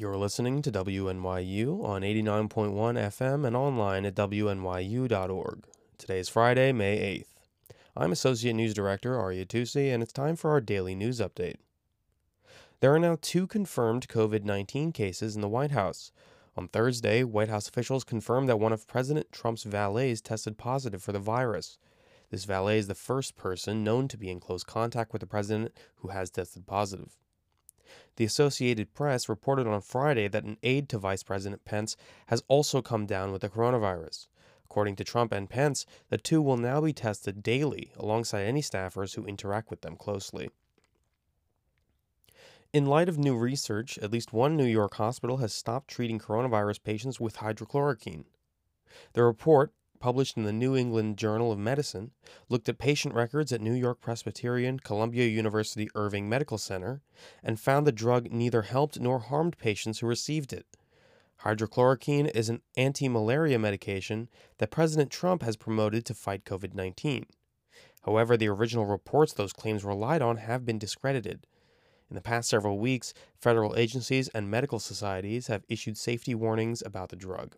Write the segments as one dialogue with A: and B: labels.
A: You're listening to WNYU on 89.1 FM and online at WNYU.org. Today is Friday, May 8th. I'm Associate News Director Arya Tusi, and it's time for our daily news update. There are now two confirmed COVID 19 cases in the White House. On Thursday, White House officials confirmed that one of President Trump's valets tested positive for the virus. This valet is the first person known to be in close contact with the president who has tested positive. The Associated Press reported on Friday that an aide to Vice President Pence has also come down with the coronavirus. According to Trump and Pence, the two will now be tested daily alongside any staffers who interact with them closely. In light of new research, at least one New York hospital has stopped treating coronavirus patients with hydrochloroquine. The report, published in the New England Journal of Medicine, looked at patient records at New York Presbyterian Columbia University Irving Medical Center and found the drug neither helped nor harmed patients who received it. Hydrochloroquine is an anti malaria medication that President Trump has promoted to fight COVID 19. However, the original reports those claims relied on have been discredited. In the past several weeks, federal agencies and medical societies have issued safety warnings about the drug.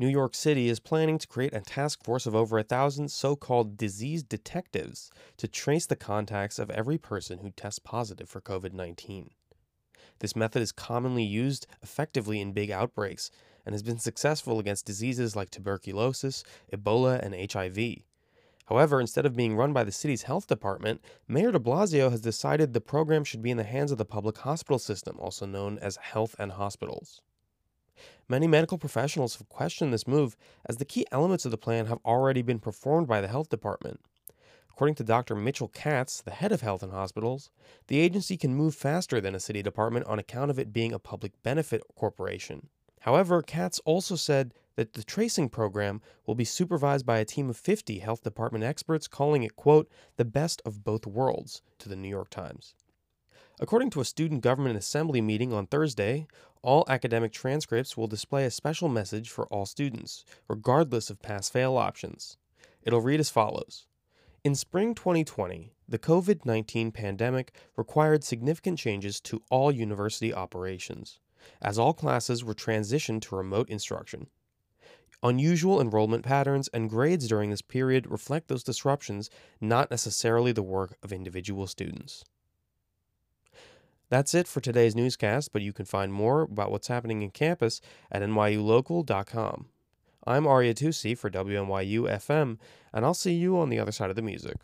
A: New York City is planning to create a task force of over a thousand so called disease detectives to trace the contacts of every person who tests positive for COVID 19. This method is commonly used effectively in big outbreaks and has been successful against diseases like tuberculosis, Ebola, and HIV. However, instead of being run by the city's health department, Mayor de Blasio has decided the program should be in the hands of the public hospital system, also known as health and hospitals. Many medical professionals have questioned this move as the key elements of the plan have already been performed by the health department. According to Dr. Mitchell Katz, the head of health and hospitals, the agency can move faster than a city department on account of it being a public benefit corporation. However, Katz also said that the tracing program will be supervised by a team of 50 health department experts, calling it, quote, the best of both worlds, to the New York Times. According to a student government assembly meeting on Thursday, all academic transcripts will display a special message for all students, regardless of pass fail options. It'll read as follows In spring 2020, the COVID 19 pandemic required significant changes to all university operations, as all classes were transitioned to remote instruction. Unusual enrollment patterns and grades during this period reflect those disruptions, not necessarily the work of individual students. That's it for today's newscast, but you can find more about what's happening in campus at nyulocal.com. I'm Arya Tusi for WNYU FM, and I'll see you on the other side of the music.